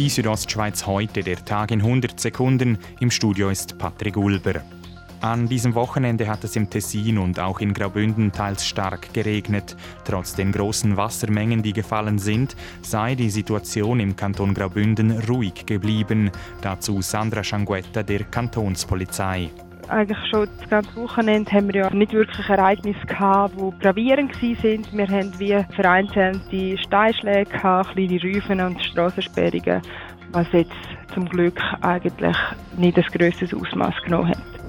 Die Südostschweiz heute, der Tag in 100 Sekunden. Im Studio ist Patrick Ulber. An diesem Wochenende hat es im Tessin und auch in Graubünden teils stark geregnet. Trotz den großen Wassermengen, die gefallen sind, sei die Situation im Kanton Graubünden ruhig geblieben. Dazu Sandra Schanguetta der Kantonspolizei eigentlich schon das ganze Wochenende haben wir ja nicht wirklich Ereignisse gehabt, die gravierend waren. Wir haben wie vereinzelte Steinschläge gehabt, kleine Rüfen und Strassensperrungen, was jetzt zum Glück eigentlich nicht ein grösseres Ausmaß genommen hat.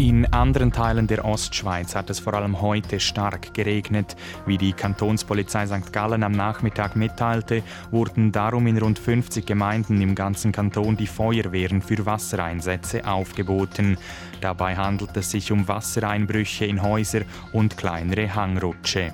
In anderen Teilen der Ostschweiz hat es vor allem heute stark geregnet. Wie die Kantonspolizei St. Gallen am Nachmittag mitteilte, wurden darum in rund 50 Gemeinden im ganzen Kanton die Feuerwehren für Wassereinsätze aufgeboten. Dabei handelt es sich um Wassereinbrüche in Häuser und kleinere Hangrutsche.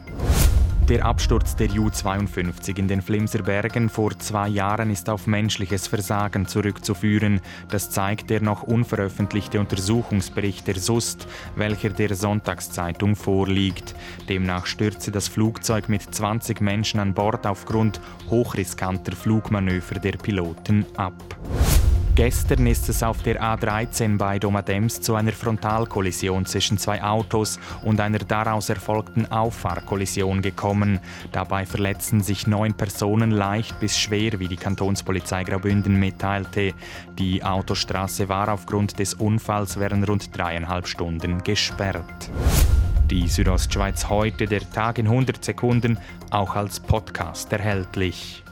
Der Absturz der Ju-52 in den Flimser Bergen vor zwei Jahren ist auf menschliches Versagen zurückzuführen. Das zeigt der noch unveröffentlichte Untersuchungsbericht der SUST, welcher der Sonntagszeitung vorliegt. Demnach stürzte das Flugzeug mit 20 Menschen an Bord aufgrund hochriskanter Flugmanöver der Piloten ab. Gestern ist es auf der A13 bei Domadems zu einer Frontalkollision zwischen zwei Autos und einer daraus erfolgten Auffahrkollision gekommen. Dabei verletzten sich neun Personen leicht bis schwer, wie die Kantonspolizei Graubünden mitteilte. Die Autostraße war aufgrund des Unfalls während rund dreieinhalb Stunden gesperrt. Die Südostschweiz heute, der Tag in 100 Sekunden, auch als Podcast erhältlich.